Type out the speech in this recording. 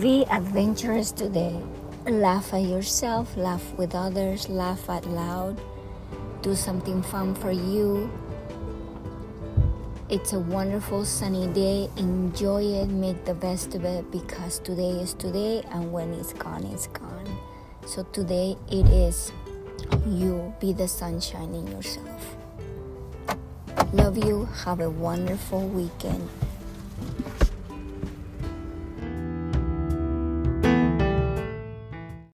Be adventurous today. Laugh at yourself, laugh with others, laugh out loud. Do something fun for you. It's a wonderful sunny day. Enjoy it, make the best of it because today is today and when it's gone, it's gone. So today it is you. Be the sunshine in yourself. Love you. Have a wonderful weekend.